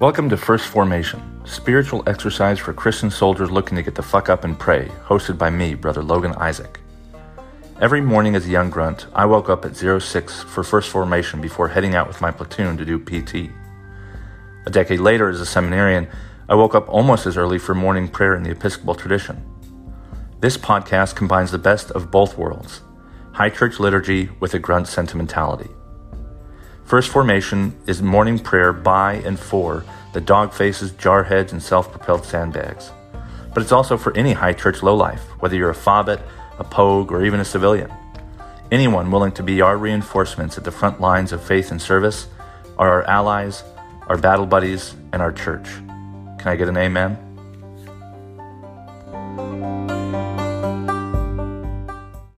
Welcome to First Formation, spiritual exercise for Christian soldiers looking to get the fuck up and pray, hosted by me, Brother Logan Isaac. Every morning as a young grunt, I woke up at 06 for First Formation before heading out with my platoon to do PT. A decade later, as a seminarian, I woke up almost as early for morning prayer in the Episcopal tradition. This podcast combines the best of both worlds high church liturgy with a grunt sentimentality. First Formation is morning prayer by and for the dog faces, jar heads, and self propelled sandbags. But it's also for any high church lowlife, whether you're a fobbit, a pogue, or even a civilian. Anyone willing to be our reinforcements at the front lines of faith and service are our allies, our battle buddies, and our church. Can I get an amen?